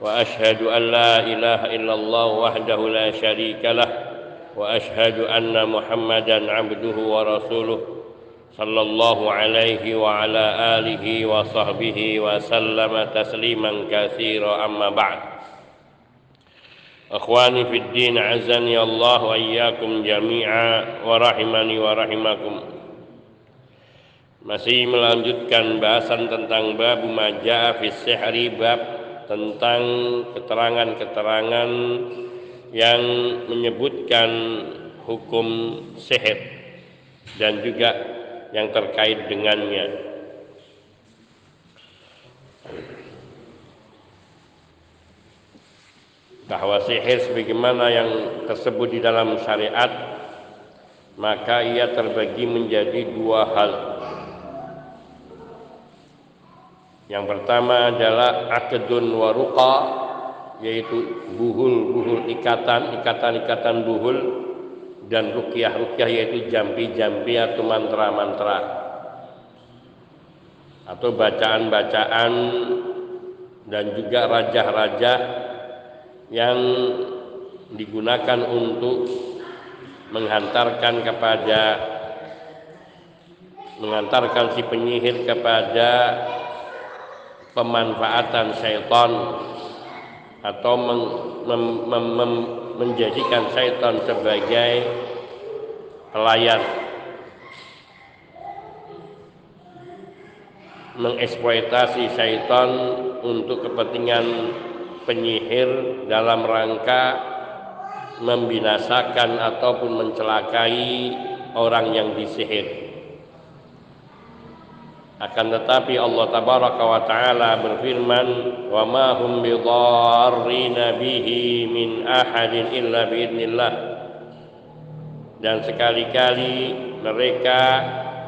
وأشهد أن لا إله إلا الله وحده لا شريك له وأشهد أن محمدا عبده ورسوله صلى الله عليه وعلى آله وصحبه وسلم تسليما كثيرا. أما بعد أخواني في الدين عزني الله وإياكم جميعا ورحمني ورحمكم. Masih melanjutkan bahasan tentang bab maja'a fi sihri bab tentang keterangan-keterangan yang menyebutkan hukum sihir dan juga yang terkait dengannya. Bahwa sihir sebagaimana yang tersebut di dalam syariat maka ia terbagi menjadi dua hal. Yang pertama adalah akedun waruqa yaitu buhul-buhul ikatan, ikatan-ikatan buhul dan rukyah-rukyah yaitu jampi-jampi atau mantra-mantra. Atau bacaan-bacaan dan juga raja-raja yang digunakan untuk menghantarkan kepada mengantarkan si penyihir kepada pemanfaatan syaitan atau mem, mem, mem, mem, menjadikan syaitan sebagai pelayan mengeksploitasi syaitan untuk kepentingan penyihir dalam rangka membinasakan ataupun mencelakai orang yang disihir akan tetapi Allah tabaraka wa taala berfirman wa ma hum bihi min ahadin illa biidnillah. Dan sekali-kali mereka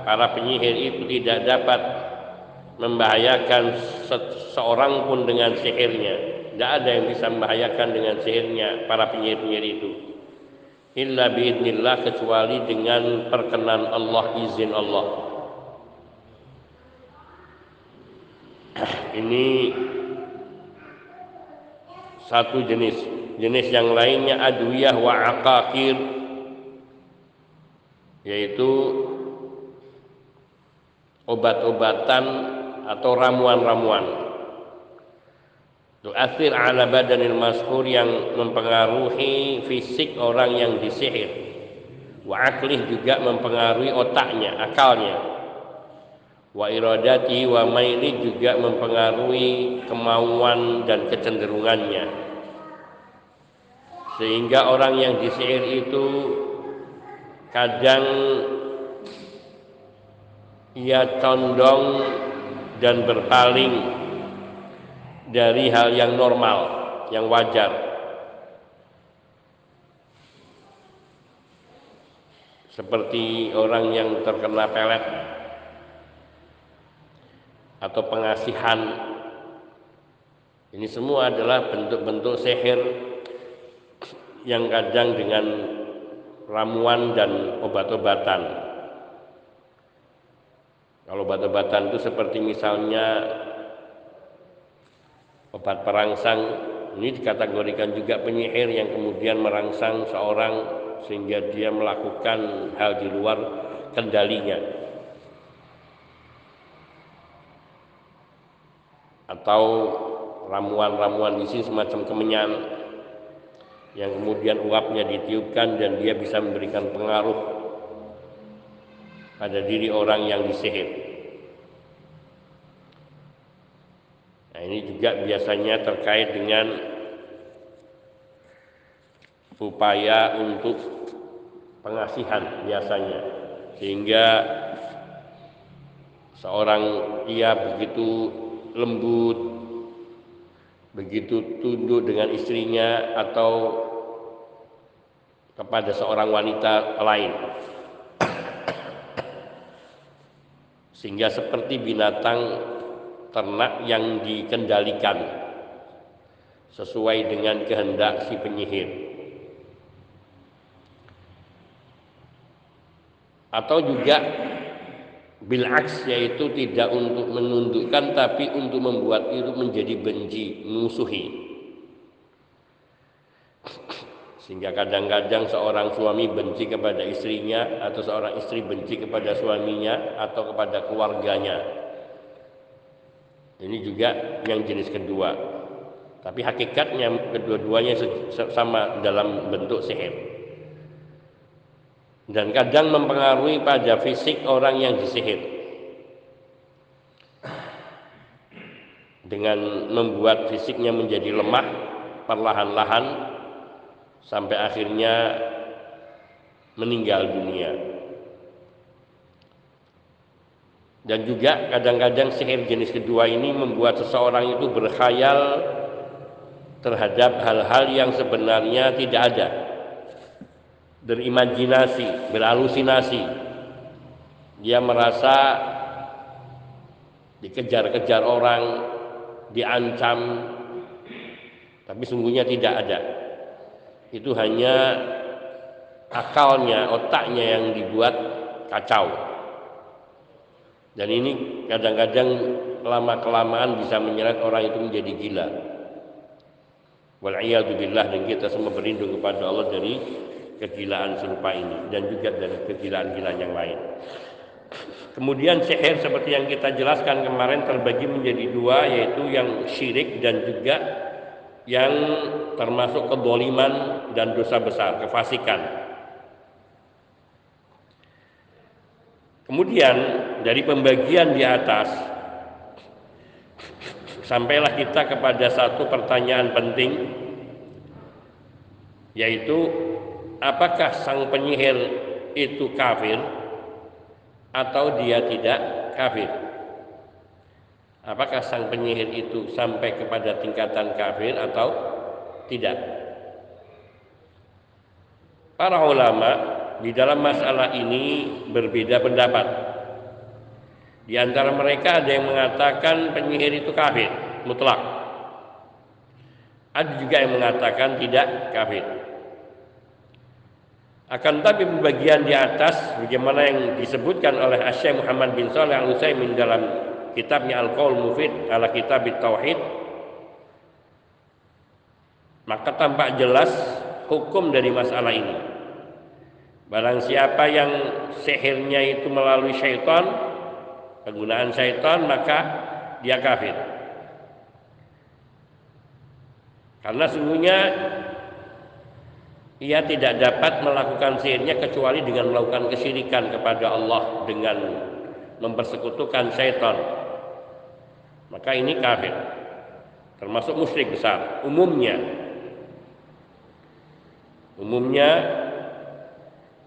para penyihir itu tidak dapat membahayakan seorang pun dengan sihirnya. Tidak ada yang bisa membahayakan dengan sihirnya para penyihir-penyihir itu. Illa biidnillah kecuali dengan perkenan Allah izin Allah ini satu jenis. Jenis yang lainnya adwiyah wa aqaqir. Yaitu obat-obatan atau ramuan-ramuan. Tu'athir ala badanil mashur yang mempengaruhi fisik orang yang disihir. Wa aklih juga mempengaruhi otaknya akalnya wa iradati wa maili juga mempengaruhi kemauan dan kecenderungannya sehingga orang yang disihir itu kadang ia condong dan berpaling dari hal yang normal, yang wajar. Seperti orang yang terkena pelet atau pengasihan. Ini semua adalah bentuk-bentuk sihir yang kadang dengan ramuan dan obat-obatan. Kalau obat-obatan itu seperti misalnya obat perangsang, ini dikategorikan juga penyihir yang kemudian merangsang seorang sehingga dia melakukan hal di luar kendalinya. Atau ramuan-ramuan di sini semacam kemenyan yang kemudian uapnya ditiupkan dan dia bisa memberikan pengaruh pada diri orang yang disihir. Nah, ini juga biasanya terkait dengan upaya untuk pengasihan biasanya sehingga seorang ia begitu lembut. Begitu tunduk dengan istrinya atau kepada seorang wanita lain. Sehingga seperti binatang ternak yang dikendalikan sesuai dengan kehendak si penyihir. Atau juga bilaks yaitu tidak untuk menundukkan tapi untuk membuat itu menjadi benci musuhi sehingga kadang-kadang seorang suami benci kepada istrinya atau seorang istri benci kepada suaminya atau kepada keluarganya. Ini juga yang jenis kedua. Tapi hakikatnya kedua-duanya sama dalam bentuk sihir. Dan kadang mempengaruhi pada fisik orang yang disihir. Dengan membuat fisiknya menjadi lemah perlahan-lahan sampai akhirnya meninggal dunia. Dan juga kadang-kadang sihir jenis kedua ini membuat seseorang itu berkhayal terhadap hal-hal yang sebenarnya tidak ada. Berimajinasi, berhalusinasi. Dia merasa dikejar-kejar orang, diancam, tapi sungguhnya tidak ada itu hanya akalnya, otaknya yang dibuat kacau. Dan ini kadang-kadang lama-kelamaan bisa menyeret orang itu menjadi gila. Wal'iyadzubillah dan kita semua berlindung kepada Allah dari kegilaan serupa ini dan juga dari kegilaan-gilaan yang lain. Kemudian sihir seperti yang kita jelaskan kemarin terbagi menjadi dua yaitu yang syirik dan juga yang termasuk kedoliman dan dosa besar, kefasikan. Kemudian dari pembagian di atas sampailah kita kepada satu pertanyaan penting yaitu apakah sang penyihir itu kafir atau dia tidak kafir? Apakah sang penyihir itu sampai kepada tingkatan kafir atau tidak? Para ulama di dalam masalah ini berbeda pendapat. Di antara mereka ada yang mengatakan penyihir itu kafir, mutlak. Ada juga yang mengatakan tidak kafir. Akan tapi pembagian di atas bagaimana yang disebutkan oleh Asyik Muhammad bin Saleh Al-Utsaimin dalam kitabnya Al-Qaul Mufid ala kitab Tauhid maka tampak jelas hukum dari masalah ini. Barang siapa yang sihirnya itu melalui syaitan, penggunaan syaitan, maka dia kafir. Karena sungguhnya ia tidak dapat melakukan sihirnya kecuali dengan melakukan kesyirikan kepada Allah dengan mempersekutukan syaitan. Maka ini kafir termasuk musyrik besar umumnya. Umumnya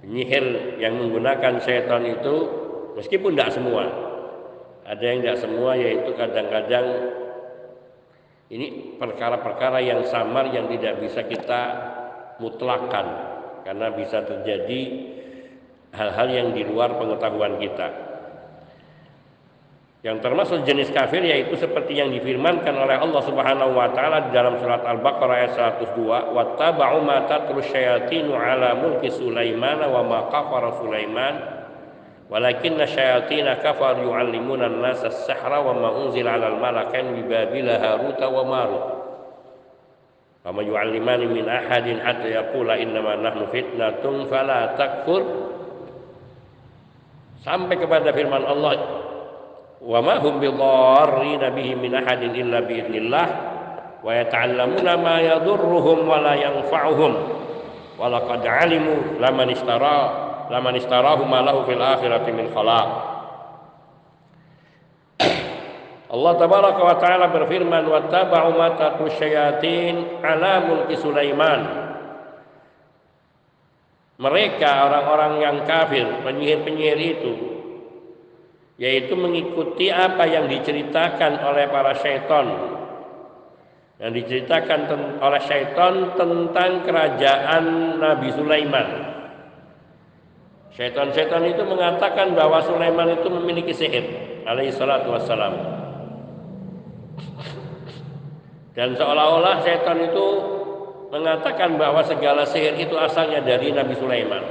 penyihir yang menggunakan syaitan itu meskipun tidak semua ada yang tidak semua yaitu kadang-kadang ini perkara-perkara yang samar yang tidak bisa kita mutlakan karena bisa terjadi hal-hal yang di luar pengetahuan kita. Yang termasuk jenis kafir yaitu seperti yang difirmankan oleh Allah Subhanahu wa taala di dalam surat Al-Baqarah ayat 102 wattaba'u ma tatrus syayatinu ala mulki Sulaiman wa ma kafara Sulaiman walakinna syayatina kafar yu'allimuna an-nasa as-sihra wa ma unzila 'ala al-malakain bi Babila Harut wa Marut wa ma yu'allimani min ahadin hatta yaqula innama nahnu fitnatun fala takfur. Sampai kepada firman Allah wa ma hum bidarrina bihi min ahadin illa bi idnillah wa yata'allamuna ma yadurruhum wa la yanfa'uhum wa laqad alimu laman istara laman istarahu ma lahu fil akhirati min khalaq Allah tabaraka wa taala berfirman wattaba'u ma tatu syayatin ala mulki Sulaiman mereka orang-orang yang kafir penyihir-penyihir itu yaitu mengikuti apa yang diceritakan oleh para syaitan yang diceritakan oleh syaitan tentang kerajaan Nabi Sulaiman. Syaitan-syaitan itu mengatakan bahwa Sulaiman itu memiliki sihir, alaihi salatu wassalam. Dan seolah-olah syaitan itu mengatakan bahwa segala sihir itu asalnya dari Nabi Sulaiman.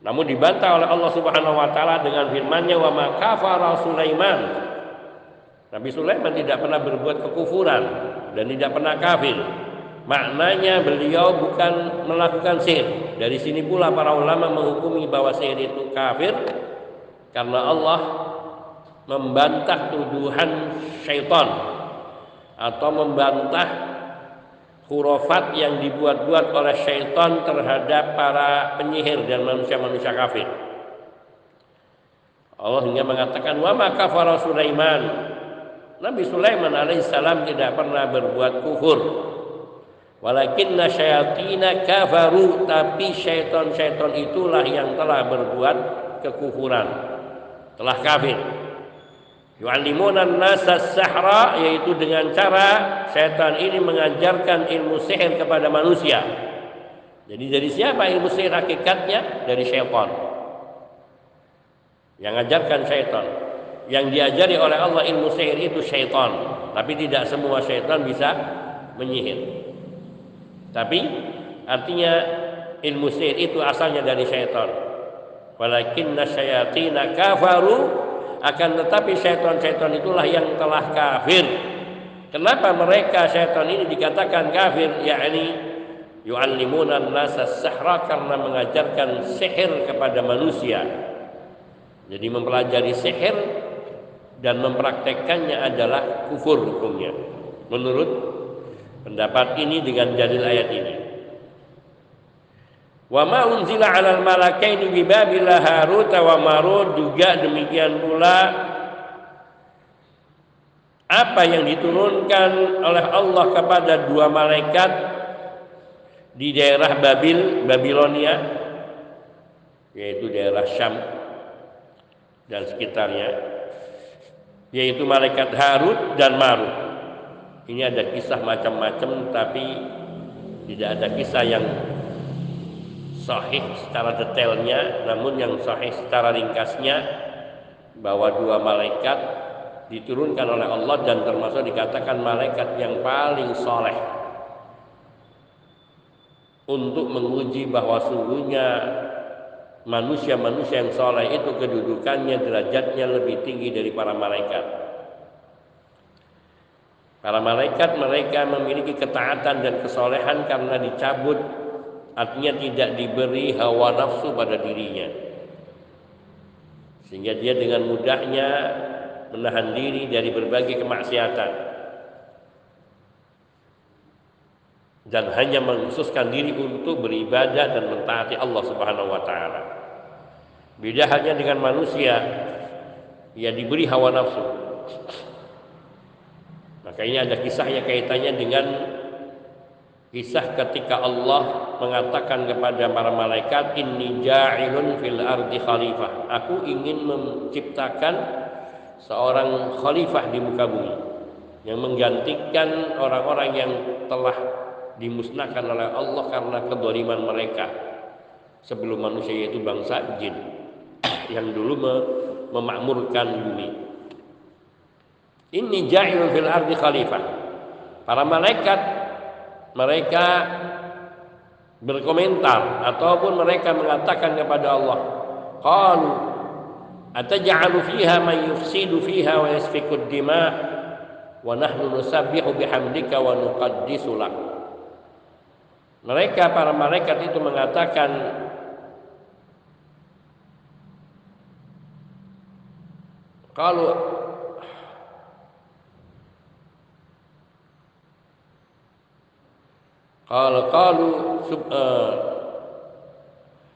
Namun dibantah oleh Allah Subhanahu wa taala dengan firman-Nya wa ma kafara Sulaiman. Nabi Sulaiman tidak pernah berbuat kekufuran dan tidak pernah kafir. Maknanya beliau bukan melakukan sihir. Dari sini pula para ulama menghukumi bahwa sihir itu kafir karena Allah membantah tuduhan syaitan atau membantah hurufat yang dibuat-buat oleh syaitan terhadap para penyihir dan manusia-manusia kafir. Allah hingga mengatakan wa maka kafara Sulaiman. Nabi Sulaiman alaihissalam tidak pernah berbuat kufur. Walakinna syayatina kafaru tapi syaitan-syaitan itulah yang telah berbuat kekufuran. Telah kafir. Yu'allimuna nasa yaitu dengan cara setan ini mengajarkan ilmu sihir kepada manusia. Jadi dari siapa ilmu sihir hakikatnya? Dari syaitan. Yang ajarkan syaitan. Yang diajari oleh Allah ilmu sihir itu syaitan. Tapi tidak semua syaitan bisa menyihir. Tapi artinya ilmu sihir itu asalnya dari syaitan. Walakinna syayatina kafaru akan tetapi syaitan-syaitan itulah yang telah kafir. Kenapa mereka syaitan ini dikatakan kafir? Yakni yu'allimuna nasa sahra karena mengajarkan sihir kepada manusia. Jadi mempelajari sihir dan mempraktekkannya adalah kufur hukumnya. Menurut pendapat ini dengan dalil ayat ini Wa ma unzila 'alal malakaini bi Babil Harut wa Marut juga demikian pula apa yang diturunkan oleh Allah kepada dua malaikat di daerah Babil, Babilonia yaitu daerah Syam dan sekitarnya yaitu malaikat Harut dan Marut. Ini ada kisah macam-macam tapi tidak ada kisah yang sahih secara detailnya namun yang sahih secara ringkasnya bahwa dua malaikat diturunkan oleh Allah dan termasuk dikatakan malaikat yang paling soleh untuk menguji bahwa sungguhnya manusia-manusia yang soleh itu kedudukannya derajatnya lebih tinggi dari para malaikat. Para malaikat mereka memiliki ketaatan dan kesolehan karena dicabut artinya tidak diberi hawa nafsu pada dirinya sehingga dia dengan mudahnya menahan diri dari berbagai kemaksiatan dan hanya mengkhususkan diri untuk beribadah dan mentaati Allah Subhanahu wa taala. Beda halnya dengan manusia yang diberi hawa nafsu. Maka ini ada kisahnya kaitannya dengan Kisah ketika Allah mengatakan kepada para malaikat, Inni ja'ilun fil ardi khalifah. Aku ingin menciptakan seorang khalifah di muka bumi yang menggantikan orang-orang yang telah dimusnahkan oleh Allah karena kedoliman mereka sebelum manusia yaitu bangsa jin yang dulu memakmurkan bumi. Ini ja'ilun fil ardi khalifah. Para malaikat mereka berkomentar ataupun mereka mengatakan kepada Allah qalu ataj'alu fiha man yufsidu fiha wa yasfiku ad-dima wa nahnu nusabbihu bihamdika wa nuqaddisu lak. Mereka para malaikat itu mengatakan kalau Qala qalu uh,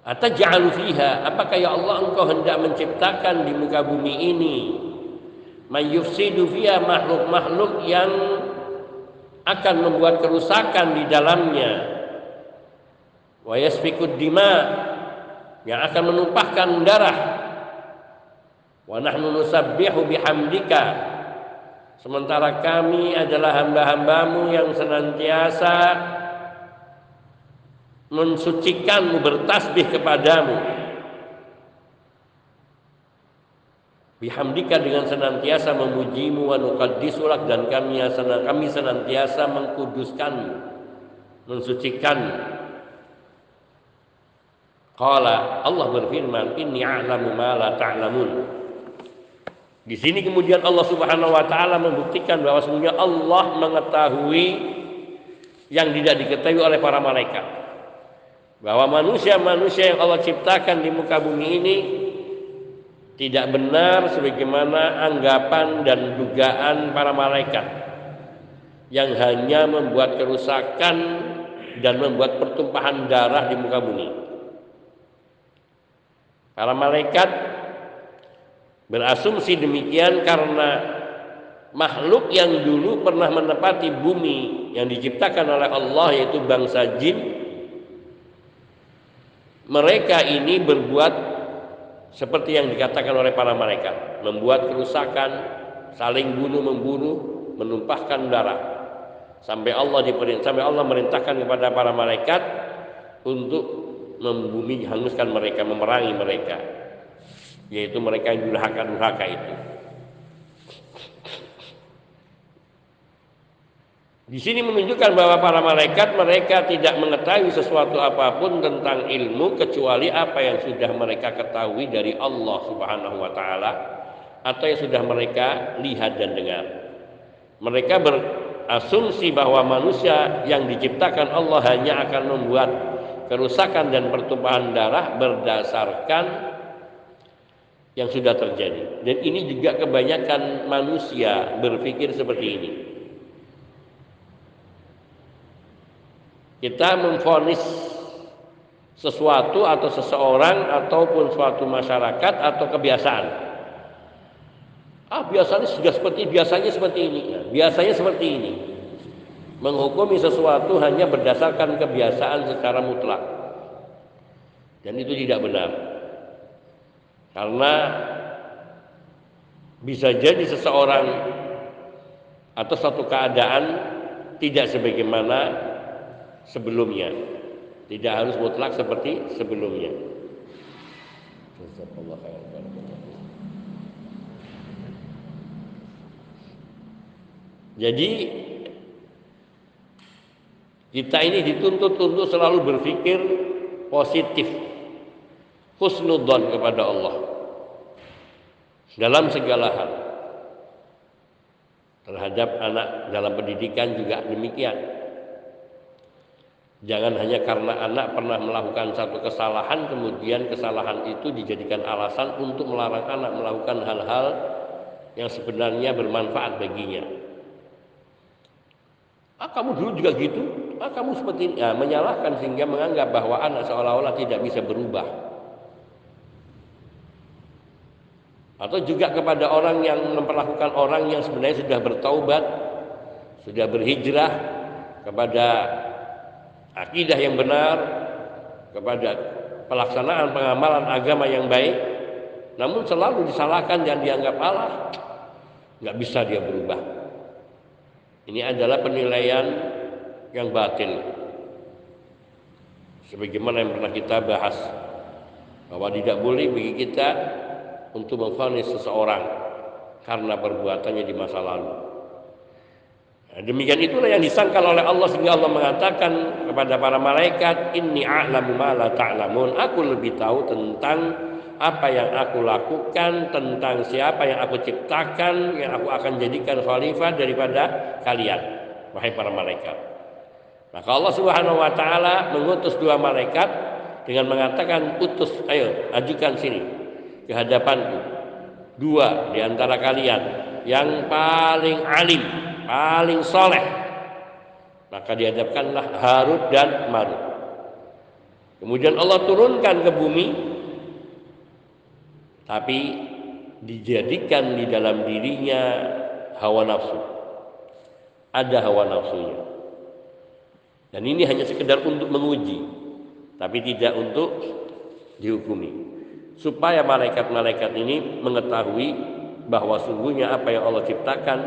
Ataj'alu fiha? Apakah ya Allah engkau hendak menciptakan di muka bumi ini? Mayufsidu fiha makhluk-makhluk yang akan membuat kerusakan di dalamnya. Wa yasfikud dima yang akan menumpahkan darah. Wa nahnu nusabbihu bihamdika. Sementara kami adalah hamba-hambamu yang senantiasa mensucikanmu bertasbih kepadamu. Bihamdika dengan senantiasa memujimu wa nuqaddisulak dan kami kami senantiasa mengkuduskanmu mensucikanmu Qala Allah berfirman inni a'lamu ma la ta'lamun. Di sini kemudian Allah Subhanahu wa taala membuktikan bahwa sesungguhnya Allah mengetahui yang tidak diketahui oleh para malaikat. Bahwa manusia-manusia yang Allah ciptakan di muka bumi ini tidak benar sebagaimana anggapan dan dugaan para malaikat yang hanya membuat kerusakan dan membuat pertumpahan darah di muka bumi. Para malaikat berasumsi demikian karena makhluk yang dulu pernah menempati bumi yang diciptakan oleh Allah yaitu bangsa jin mereka ini berbuat seperti yang dikatakan oleh para malaikat. Membuat kerusakan saling bunuh membunuh menumpahkan darah sampai Allah diperintah sampai Allah merintahkan kepada para malaikat untuk membumi hanguskan mereka memerangi mereka. Yaitu mereka yang durhaka-durhaka itu Di sini menunjukkan bahwa para malaikat mereka tidak mengetahui sesuatu apa pun tentang ilmu kecuali apa yang sudah mereka ketahui dari Allah Subhanahu wa taala atau yang sudah mereka lihat dan dengar. Mereka berasumsi bahwa manusia yang diciptakan Allah hanya akan membuat kerusakan dan pertumpahan darah berdasarkan yang sudah terjadi. Dan ini juga kebanyakan manusia berpikir seperti ini. Kita memfonis sesuatu atau seseorang ataupun suatu masyarakat atau kebiasaan. Ah, biasanya sudah seperti biasanya seperti ini. Ya, biasanya seperti ini. Menghukumi sesuatu hanya berdasarkan kebiasaan secara mutlak. Dan itu tidak benar. Karena bisa jadi seseorang atau satu keadaan tidak sebagaimana sebelumnya. Tidak harus mutlak seperti sebelumnya. Jadi kita ini dituntut untuk selalu berpikir positif, husnudon kepada Allah dalam segala hal. Terhadap anak dalam pendidikan juga demikian. Jangan hanya karena anak pernah melakukan satu kesalahan, kemudian kesalahan itu dijadikan alasan untuk melarang anak melakukan hal-hal yang sebenarnya bermanfaat baginya. Ah, kamu dulu juga gitu? Ah, kamu seperti ini. Ya, menyalahkan sehingga menganggap bahwa anak seolah-olah tidak bisa berubah. Atau juga kepada orang yang memperlakukan orang yang sebenarnya sudah bertaubat, sudah berhijrah kepada akidah yang benar, kepada pelaksanaan pengamalan agama yang baik, namun selalu disalahkan dan dianggap Allah, nggak bisa dia berubah. Ini adalah penilaian yang batil. Sebagaimana yang pernah kita bahas bahwa tidak boleh bagi kita untuk memfonis seseorang karena perbuatannya di masa lalu. Nah, demikian itulah yang disangkal oleh Allah sehingga Allah mengatakan kepada para malaikat, "Inni a'lamu ma la ta'lamun." Aku lebih tahu tentang apa yang aku lakukan, tentang siapa yang aku ciptakan, yang aku akan jadikan khalifah daripada kalian, wahai para malaikat. Maka Allah Subhanahu wa taala mengutus dua malaikat dengan mengatakan, "Utus, ayo ajukan sini ke hadapanku dua di antara kalian yang paling alim paling soleh. Maka dihadapkanlah Harut dan Marut. Kemudian Allah turunkan ke bumi tapi dijadikan di dalam dirinya hawa nafsu. Ada hawa nafsunya. Dan ini hanya sekedar untuk menguji tapi tidak untuk dihukumi. Supaya malaikat-malaikat ini mengetahui bahwa sungguhnya apa yang Allah ciptakan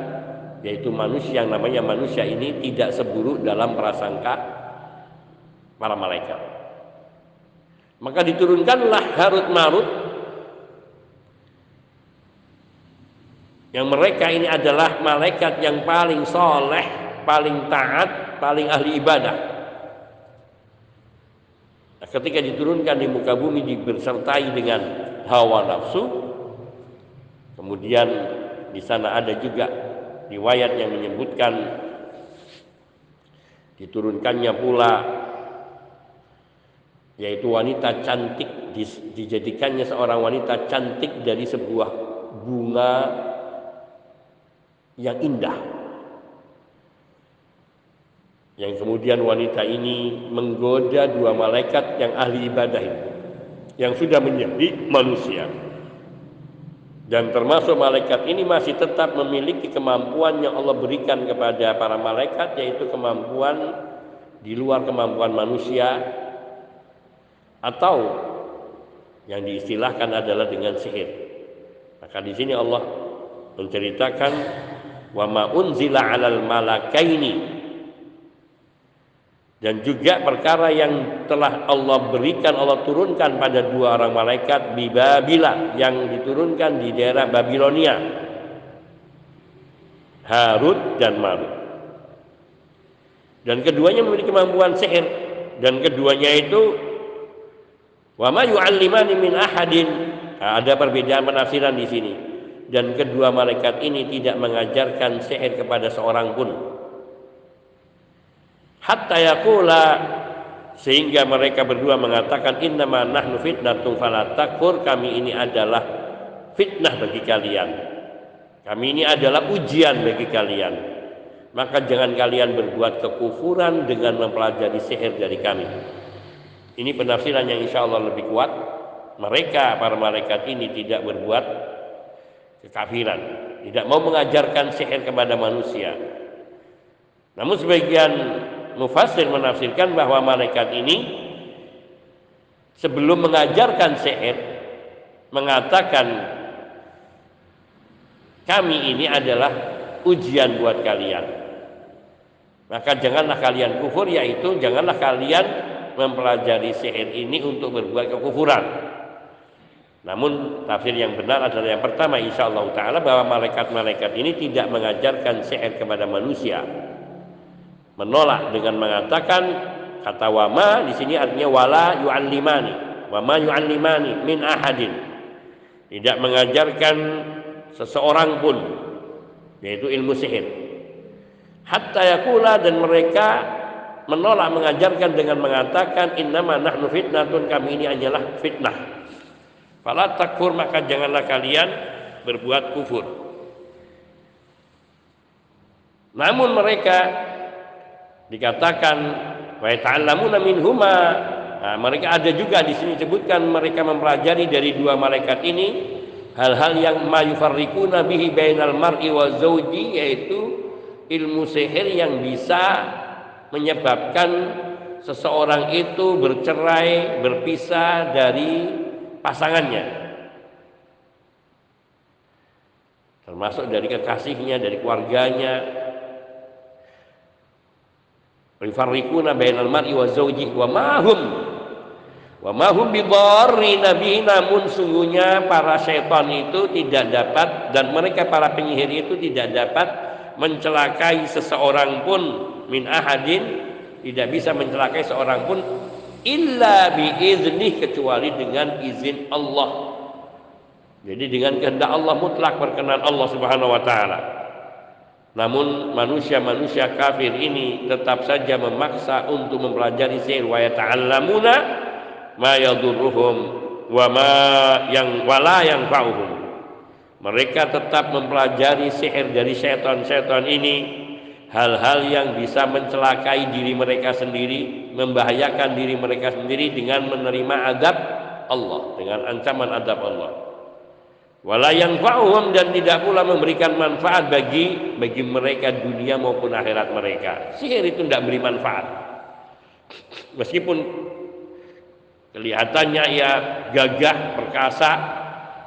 yaitu manusia yang namanya manusia ini tidak seburuk dalam prasangka para malaikat. Maka diturunkanlah Harut Marut yang mereka ini adalah malaikat yang paling soleh, paling taat, paling ahli ibadah. Nah, ketika diturunkan di muka bumi dibersertai dengan hawa nafsu, kemudian di sana ada juga riwayat yang menyebutkan diturunkannya pula yaitu wanita cantik dijadikannya seorang wanita cantik dari sebuah bunga yang indah. Yang kemudian wanita ini menggoda dua malaikat yang ahli ibadah itu yang sudah menjadi manusia dan termasuk malaikat ini masih tetap memiliki kemampuan yang Allah berikan kepada para malaikat yaitu kemampuan di luar kemampuan manusia atau yang diistilahkan adalah dengan sihir. Maka di sini Allah menceritakan wa ma unzila 'alal malakaini dan juga perkara yang telah Allah berikan Allah turunkan pada dua orang malaikat di Babila yang diturunkan di daerah Babilonia. Harut dan Marut. Dan keduanya memiliki kemampuan sihir. Dan keduanya itu wa ma yu'allimani min ahadin. Nah, ada perbedaan penafsiran di sini. Dan kedua malaikat ini tidak mengajarkan sihir kepada seorang pun hatta yakula sehingga mereka berdua mengatakan innama nahnu fitnatun fala takfur kami ini adalah fitnah bagi kalian. Kami ini adalah ujian bagi kalian. Maka jangan kalian berbuat kekufuran dengan mempelajari sihir dari kami. Ini penafsiran yang insya Allah lebih kuat. Mereka para malaikat ini tidak berbuat kekafiran. Tidak mau mengajarkan sihir kepada manusia. Namun sebagian Mufassir menafsirkan bahwa malaikat ini sebelum mengajarkan sihir mengatakan kami ini adalah ujian buat kalian. Maka janganlah kalian kufur yaitu janganlah kalian mempelajari sihir ini untuk berbuat kekufuran. Namun tafsir yang benar adalah yang pertama insya Allah taala bahwa malaikat-malaikat ini tidak mengajarkan sihir kepada manusia menolak dengan mengatakan kata wama di sini artinya wala yu'allimani wama yu'allimani min ahadin. Tidak mengajarkan seseorang pun yaitu ilmu sihir. Hatta yakula dan mereka menolak mengajarkan dengan mengatakan innama nahnu fitnatun kami ini hanyalah fitnah. Fala takfur maka janganlah kalian berbuat kufur. Namun mereka dikatakan wa ta'allamuna minhuma nah, mereka ada juga di sini disebutkan mereka mempelajari dari dua malaikat ini hal-hal yang mayufarriquna bihi bainal mar'i wa zawji yaitu ilmu sihir yang bisa menyebabkan seseorang itu bercerai, berpisah dari pasangannya. Termasuk dari kekasihnya, dari keluarganya, Yufarriquna bainal mar'i wa zawjihi wa ma hum wa ma hum namun sungguhnya para syaitan itu tidak dapat dan mereka para penyihir itu tidak dapat mencelakai seseorang pun min ahadin tidak bisa mencelakai seorang pun illa biiznih kecuali dengan izin Allah. Jadi dengan kehendak Allah mutlak berkenan Allah Subhanahu wa taala. Namun manusia-manusia kafir ini tetap saja memaksa untuk mempelajari sihir. Wa yata'allamuna ma yadurruhum wa ma yang wala yang fa'uhum. Mereka tetap mempelajari sihir dari setan-setan ini. Hal-hal yang bisa mencelakai diri mereka sendiri, membahayakan diri mereka sendiri dengan menerima adab Allah, dengan ancaman adab Allah wala yang fa'uhum dan tidak pula memberikan manfaat bagi bagi mereka dunia maupun akhirat mereka. Sihir itu tidak beri manfaat. Meskipun kelihatannya ia gagah, perkasa,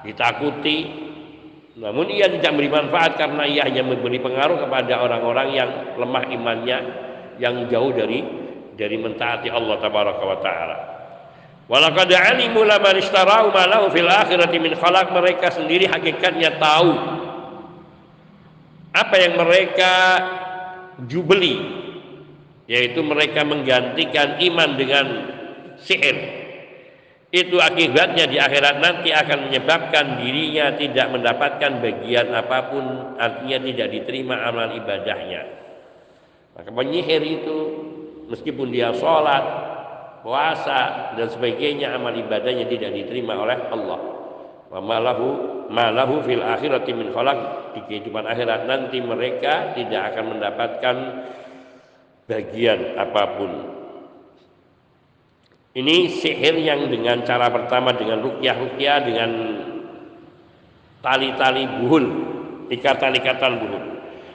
ditakuti, namun ia tidak memberi manfaat karena ia hanya memberi pengaruh kepada orang-orang yang lemah imannya yang jauh dari dari mentaati Allah tabaraka wa taala. Walaqad alimu laman ishtarau ma lahu fil akhirati min khalaq. Mereka sendiri hakikatnya tahu apa yang mereka jubeli yaitu mereka menggantikan iman dengan sihir. Itu akibatnya di akhirat nanti akan menyebabkan dirinya tidak mendapatkan bagian apa pun artinya tidak diterima amal ibadahnya. Maka penyihir itu meskipun dia sholat puasa dan sebagainya amal ibadahnya tidak diterima oleh Allah. Wa malahu malahu fil akhirati min khalaq. Di kehidupan akhirat nanti mereka tidak akan mendapatkan bagian apa pun. Ini sihir yang dengan cara pertama dengan rukyah-rukyah dengan tali-tali buhul ikatan-ikatan buhul.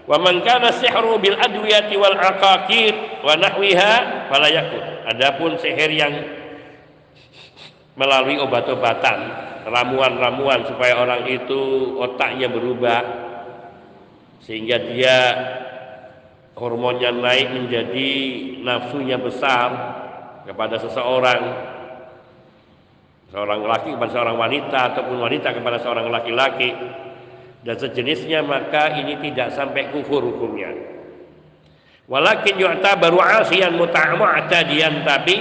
Wa man kana sihru bil adwiyati wal aqaqid wa nahwiha fala yakun Adapun sihir yang melalui obat-obatan, ramuan-ramuan supaya orang itu otaknya berubah sehingga dia hormonnya naik menjadi nafsunya besar kepada seseorang seorang laki kepada seorang wanita ataupun wanita kepada seorang laki-laki dan sejenisnya maka ini tidak sampai kufur hukumnya Walakin yu'tabaru asiyan muta'mu'tadiyan tapi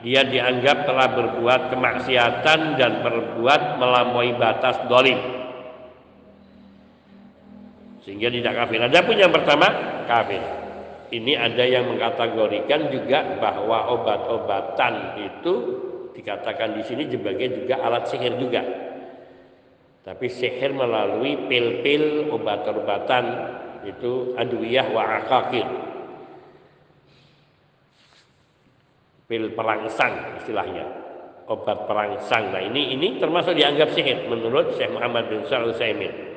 dia dianggap telah berbuat kemaksiatan dan berbuat melampaui batas dolim sehingga tidak kafir. Ada pun yang pertama kafir. Ini ada yang mengkategorikan juga bahwa obat-obatan itu dikatakan di sini sebagai juga alat sihir juga. Tapi sihir melalui pil-pil obat-obatan itu adwiyah wa akakir pil perangsang istilahnya. Obat perangsang nah ini ini termasuk dianggap sihir menurut Syekh Muhammad bin Shalih Utsaimin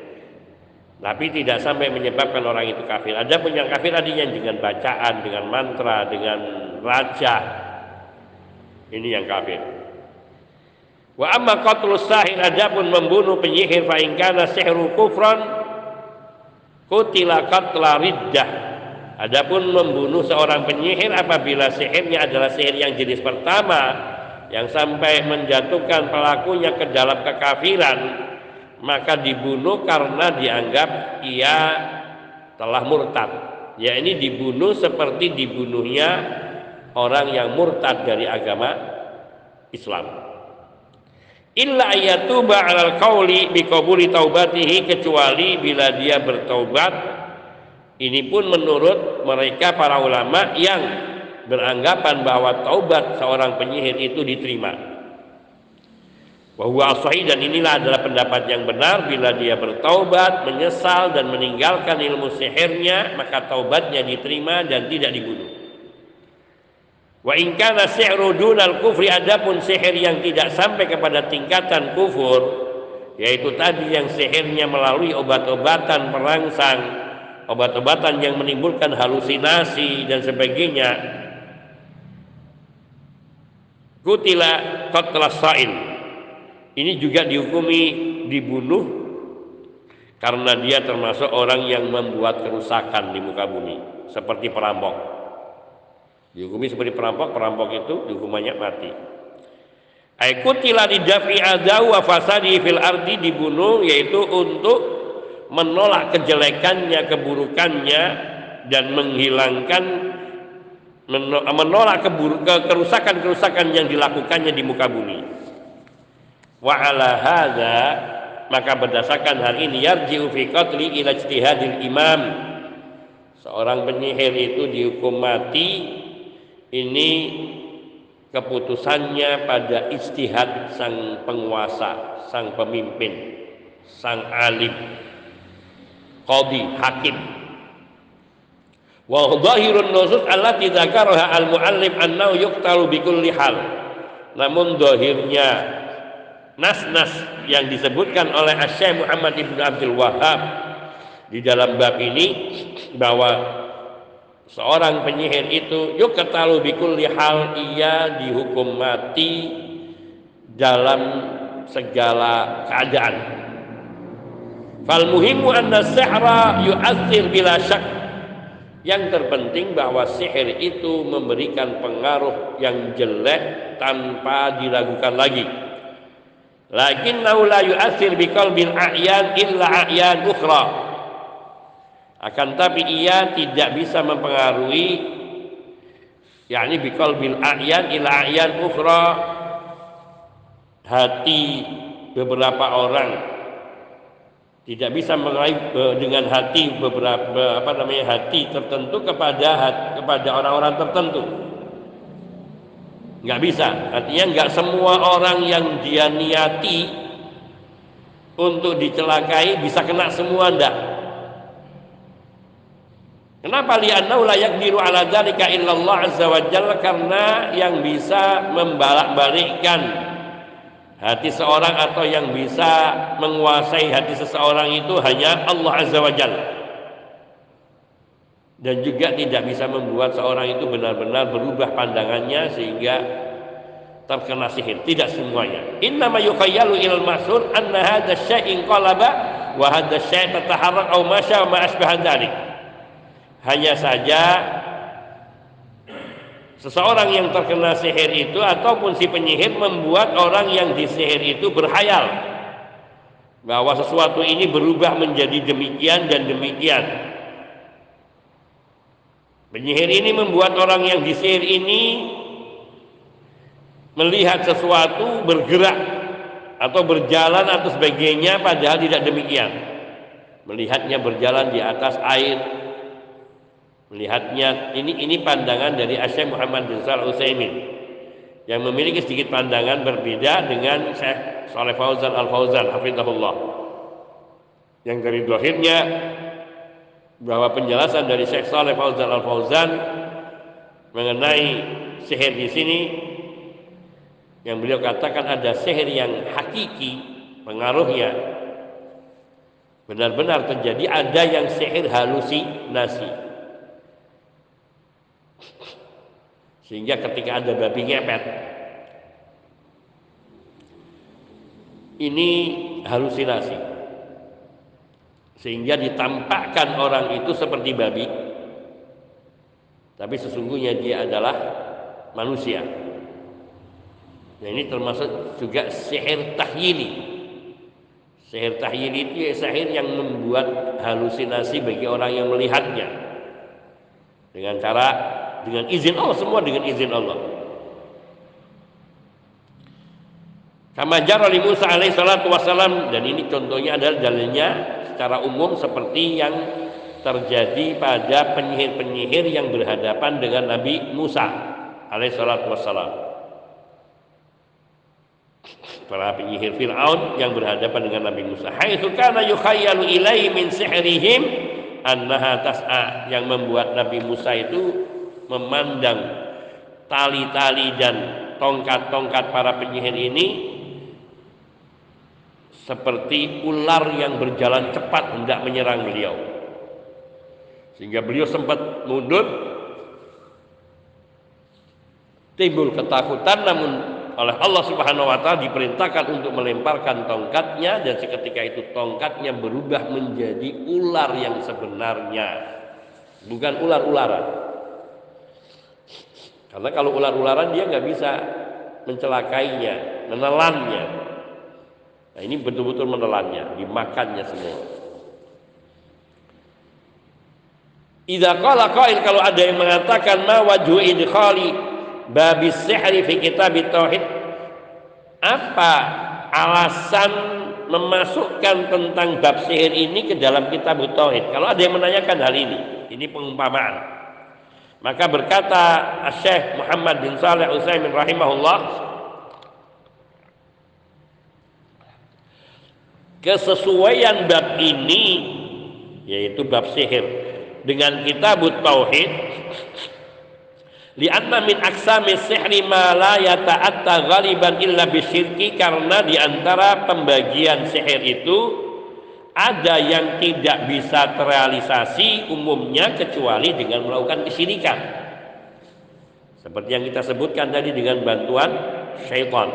tapi tidak sampai menyebabkan orang itu kafir. Ada pun yang kafir adanya dengan bacaan dengan mantra dengan raja. Ini yang kafir. Wa amma qatlus sahir adapun membunuh penyihir fa in kana sihru kufran kutila qatla riddah Adapun membunuh seorang penyihir apabila sihirnya adalah sihir yang jenis pertama yang sampai menjatuhkan pelakunya ke dalam kekafiran maka dibunuh karena dianggap ia telah murtad. Ya ini dibunuh seperti dibunuhnya orang yang murtad dari agama Islam. Illa ayatuba alal qauli biqabuli taubatihi kecuali bila dia bertaubat ini pun menurut mereka para ulama yang beranggapan bahwa taubat seorang penyihir itu diterima. Bahwa sahih dan inilah adalah pendapat yang benar bila dia bertaubat, menyesal dan meninggalkan ilmu sihirnya, maka taubatnya diterima dan tidak dibunuh. Wa in kana sihru dunal kufri adapun sihir yang tidak sampai kepada tingkatan kufur yaitu tadi yang sihirnya melalui obat-obatan perangsang obat-obatan yang menimbulkan halusinasi dan sebagainya. Kutila qatla sa'il ini juga dihukumi dibunuh karena dia termasuk orang yang membuat kerusakan di muka bumi seperti perampok. Dihukumi seperti perampok perampok itu dihukumannya mati. Aikutila didafi adau wa fasadi fil ardi dibunuh yaitu untuk menolak kejelekannya, keburukannya dan menghilangkan menolak kerusakan-kerusakan yang dilakukannya di muka bumi. Wa ala hadza maka berdasarkan hal ini yarji'u fi qatli ila ijtihadil imam. Seorang penyihir itu dihukum mati ini keputusannya pada istihad sang penguasa, sang pemimpin, sang alim qadi hakim. Wa dhahirun nusus allati dzakaraha al muallim annahu yuqtalu bi kulli hal. Namun dohirnya nas-nas yang disebutkan oleh Syekh Muhammad Ibnu Abdul Wahab di dalam bab ini bahwa seorang penyihir itu yuqtalu bi kulli hal ia dihukum mati dalam segala keadaan Fal muhimu anna sihra yu'athir bila syak. Yang terpenting bahwa sihir itu memberikan pengaruh yang jelek tanpa diragukan lagi. Lakinnahu la yu'athir biqalbil a'yan illa a'yan ukhra. Akan tapi ia tidak bisa mempengaruhi yakni biqalbil a'yan illa a'yan ukhra hati beberapa orang tidak bisa meraih dengan hati beberapa apa namanya hati tertentu kepada kepada orang-orang tertentu. Nggak bisa. Artinya nggak semua orang yang dia niati untuk dicelakai bisa kena semua ndak. Kenapa? Li'annahu la yaqdiru ala dzalika illallah azza wa jalla karena yang bisa membalak-balikkan hati seorang atau yang bisa menguasai hati seseorang itu hanya Allah Azza wa Jalla. Dan juga tidak bisa membuat seorang itu benar-benar berubah pandangannya sehingga terkena sihir. Tidak semuanya. Innama yukhayyalu ilal masur anna hadha syai'in qalaba wa hadha syai' tataharrak masya ma hanya saja Seseorang yang terkena sihir itu ataupun si penyihir membuat orang yang disihir itu berhayal bahwa sesuatu ini berubah menjadi demikian dan demikian. Penyihir ini membuat orang yang disihir ini melihat sesuatu bergerak atau berjalan atau sebagainya padahal tidak demikian. Melihatnya berjalan di atas air, melihatnya ini ini pandangan dari Syekh Muhammad bin Shalih Utsaimin yang memiliki sedikit pandangan berbeda dengan Syekh Saleh Fauzan Al Fauzan hafizahullah. Yang dari dohirnya bahwa penjelasan dari Syekh Saleh Fauzan Al Fauzan mengenai sihir di sini yang beliau katakan ada sihir yang hakiki pengaruhnya benar-benar terjadi ada yang sihir halusinasi Sehingga ketika ada babi ngepet ini halusinasi. Sehingga ditampakkan orang itu seperti babi. Tapi sesungguhnya dia adalah manusia. Nah ini termasuk juga sihir tahyili. Sihir tahyili itu ya sihir yang membuat halusinasi bagi orang yang melihatnya. Dengan cara dengan izin Allah semua dengan izin Allah Kama jara li Musa alaihi salatu wassalam dan ini contohnya adalah dalilnya secara umum seperti yang terjadi pada penyihir-penyihir yang berhadapan dengan Nabi Musa alaihi salatu wassalam. Para penyihir Fir'aun yang berhadapan dengan Nabi Musa. Haitsu kana yukhayyalu ilaihi min sihrihim annaha tas'a yang membuat Nabi Musa itu memandang tali-tali dan tongkat-tongkat para penyihir ini seperti ular yang berjalan cepat hendak menyerang beliau. Sehingga beliau sempat mundur timbul ketakutan namun oleh Allah Subhanahu wa taala diperintahkan untuk melemparkan tongkatnya dan seketika itu tongkatnya berubah menjadi ular yang sebenarnya bukan ular-ularan karena kalau ular-ularan dia nggak bisa mencelakainya, menelannya. Nah ini betul-betul menelannya, dimakannya semua. Idza qala qail kalau ada yang mengatakan ma wajhu idkhali babis sihri fi kitab tauhid apa alasan memasukkan tentang bab sihir ini ke dalam kitab tauhid kalau ada yang menanyakan hal ini ini pengumpamaan maka berkata Syekh Muhammad bin Saleh Utsaimin rahimahullah kesesuaian bab ini yaitu bab sihir dengan kitab tauhid lianna min aksami sihri ma la yata'atta ghaliban illa bisyirki karena di antara pembagian sihir itu ada yang tidak bisa terrealisasi umumnya kecuali dengan melakukan kesyirikan. Seperti yang kita sebutkan tadi dengan bantuan syaitan.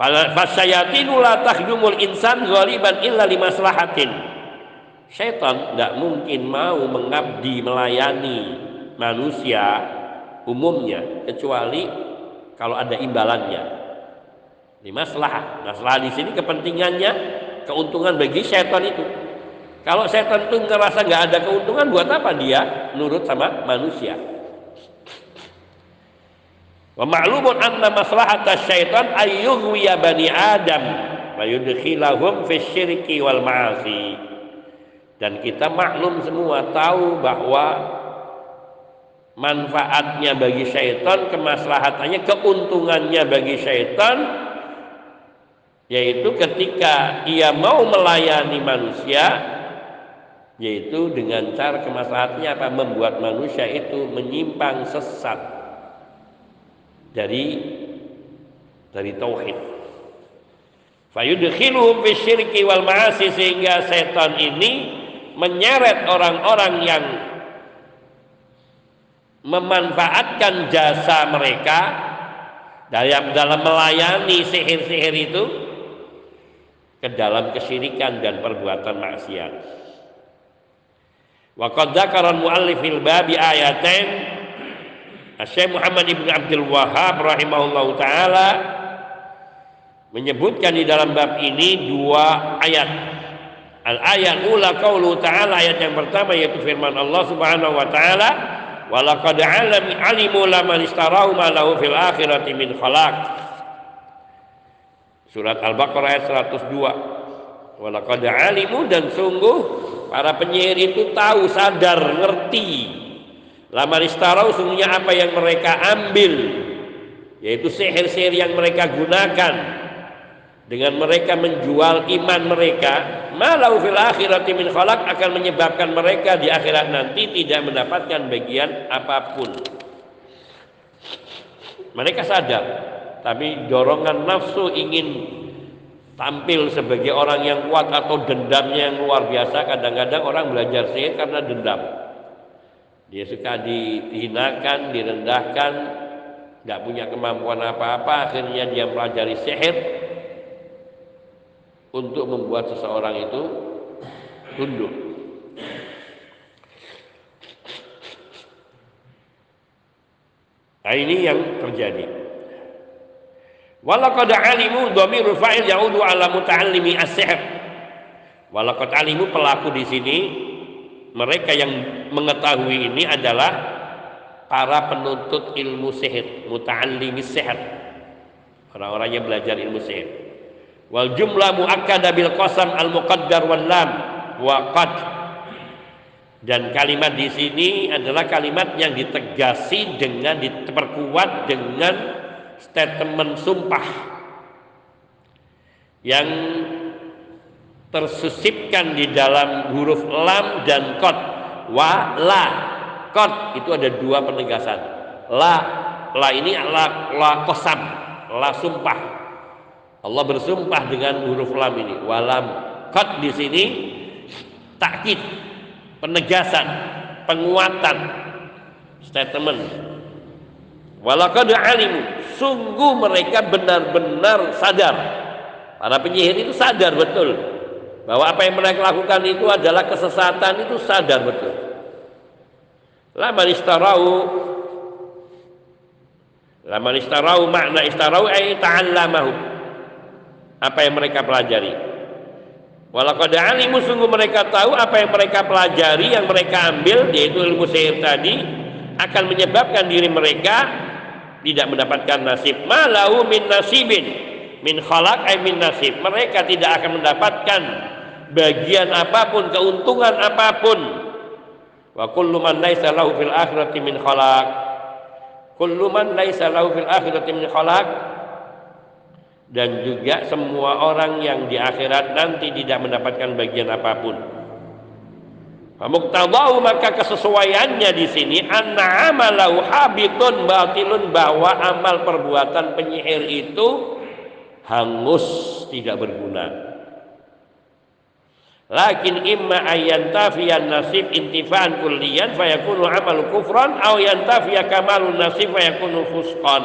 Fasayatinu la insan ghaliban illa limaslahatin. Syaitan tidak mungkin mau mengabdi melayani manusia umumnya kecuali kalau ada imbalannya. Ini masalah. Masalah di sini kepentingannya keuntungan bagi syaitan itu. Kalau syaitan itu ngerasa nggak ada keuntungan, buat apa dia nurut sama manusia? Wa anna syaitan ayyughwiya bani Adam wa yudkhilahum fi syirki wal ma'asi. Dan kita maklum semua tahu bahwa manfaatnya bagi syaitan, kemaslahatannya, keuntungannya bagi syaitan yaitu ketika ia mau melayani manusia yaitu dengan cara kemaslahatnya apa membuat manusia itu menyimpang sesat dari dari tauhid. Fayudkhiluhum fi syirki wal ma'asi sehingga setan ini menyeret orang-orang yang memanfaatkan jasa mereka dalam dalam melayani sihir-sihir itu ke dalam kesyirikan dan perbuatan maksiat. Wa qad dzakara al-muallif fil babi ayatain Syekh Muhammad Ibn Abdul Wahab rahimahullah taala menyebutkan di dalam bab ini dua ayat. Al ayat ula qaulu ta'ala ayat yang pertama yaitu firman Allah Subhanahu wa taala walaqad alimu laman istarahu ma lahu fil akhirati min khalaq. Surat Al-Baqarah ayat 102. Walaqad alimu dan sungguh para penyihir itu tahu, sadar, ngerti. Lamar istarau sungguhnya apa yang mereka ambil yaitu sihir-sihir yang mereka gunakan. Dengan mereka menjual iman mereka malau fil akhirati min khalaq akan menyebabkan mereka di akhirat nanti tidak mendapatkan bagian apa pun. Mereka sadar tapi dorongan nafsu ingin tampil sebagai orang yang kuat atau dendamnya yang luar biasa kadang-kadang orang belajar sihir karena dendam dia suka dihinakan, direndahkan, nggak punya kemampuan apa-apa, akhirnya dia pelajari sihir untuk membuat seseorang itu tunduk. Nah ini yang terjadi. Walaqad alimu dhamirul fa'il yaudu ala muta'allimi as-sihr. Walaqad alimu pelaku di sini mereka yang mengetahui ini adalah para penuntut ilmu sihir, muta'allimi sihir. Orang-orang yang belajar ilmu sihir. Wal jumlah muakkada bil qasam al muqaddar wal lam wa qad. Dan kalimat di sini adalah kalimat yang ditegasi dengan diperkuat dengan statement sumpah yang tersusipkan di dalam huruf lam dan kot wa la kot itu ada dua penegasan. La la ini la la kosam la sumpah. Allah bersumpah dengan huruf lam ini. Walam kot di sini takkid penegasan penguatan statement. Walakad alimu sungguh mereka benar-benar sadar para penyihir itu sadar betul bahwa apa yang mereka lakukan itu adalah kesesatan itu sadar betul. Lama istarau Lama istarau makna istarau ay ta'allamahu. Apa yang mereka pelajari. Walaqad alimu sungguh mereka tahu apa yang mereka pelajari, yang mereka ambil yaitu ilmu sihir tadi akan menyebabkan diri mereka tidak mendapatkan nasib malau min nasibin min khalaq ay min nasib. Mereka tidak akan mendapatkan bagian apa pun, keuntungan apa pun. Wa kullu man laisa lahu fil akhirati min khalaq. Kullu man laisa lahu fil akhirati min khalaq dan juga semua orang yang di akhirat nanti tidak mendapatkan bagian apa pun. Muktadahu maka kesesuaiannya di sini anna amalahu habitun batilun bahwa amal perbuatan penyihir itu hangus tidak berguna. Lakin imma ayyantafiyan nasib intifaan kulliyan fayakunu amal kufran aw yantafiya kamalun nasib fayakunu fusqan.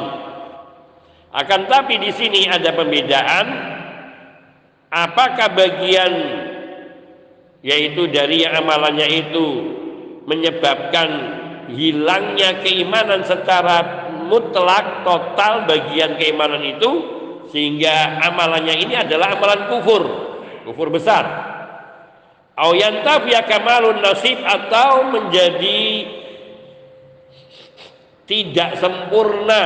Akan tapi di sini ada pembedaan apakah bagian yaitu dari yang amalannya itu menyebabkan hilangnya keimanan secara mutlak total bagian keimanan itu sehingga amalannya ini adalah amalan kufur kufur besar. Au yantafiya kamalun nasib atau menjadi tidak sempurna.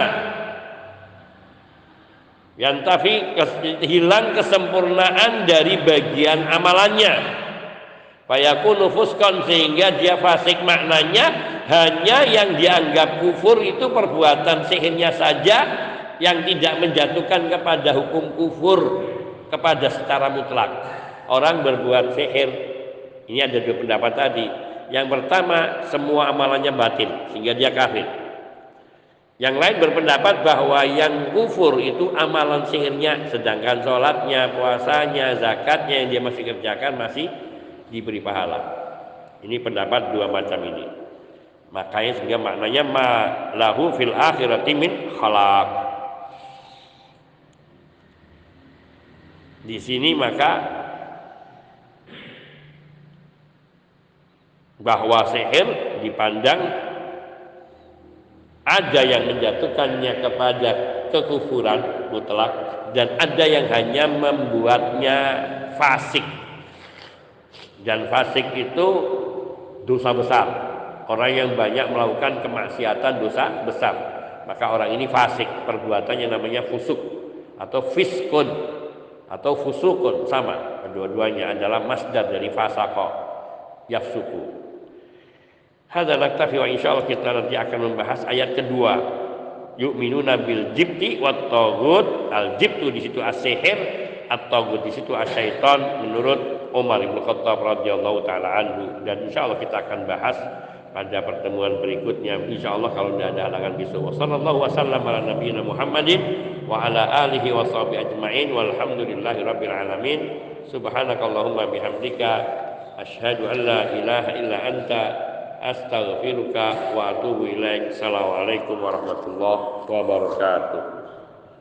Yantafi hilang kesempurnaan dari bagian amalannya Fayakunu fuskon sehingga dia fasik maknanya hanya yang dianggap kufur itu perbuatan sihirnya saja yang tidak menjatuhkan kepada hukum kufur kepada secara mutlak. Orang berbuat sihir ini ada dua pendapat tadi. Yang pertama semua amalannya batin sehingga dia kafir. Yang lain berpendapat bahwa yang kufur itu amalan sihirnya sedangkan sholatnya, puasanya, zakatnya yang dia masih kerjakan masih diberi pahala. Ini pendapat dua macam ini. Makanya sehingga maknanya ma lahu fil akhirati min khalaq. Di sini maka bahwa sihir dipandang ada yang menjatuhkannya kepada kekufuran mutlak dan ada yang hanya membuatnya fasik dan fasik itu dosa besar. Orang yang banyak melakukan kemaksiatan dosa besar. Maka orang ini fasik, perbuatannya namanya fusuk atau fiskun atau fusukun sama. Kedua-duanya adalah masdar dari fasako yafsuku. Hadza naktafi wa insyaallah kita nanti akan membahas ayat kedua. Yu'minuna bil jibti wat tagut. Al jibtu di situ as-sihir, at-tagut di situ as-syaitan menurut Umar bin Khattab radhiyallahu taala anhu. Dan insya Allah kita akan bahas pada pertemuan berikutnya. Insya Allah kalau tidak ada halangan besok. Sallallahu wasallam ala nabiyina Muhammadin wa ala alihi wa sahbihi ajma'in. Walhamdulillahi rabbil alamin. Subhanakallahumma bihamdika. Asyhadu an la ilaha illa anta. Astaghfiruka wa atubu ilaik. Assalamualaikum warahmatullahi wabarakatuh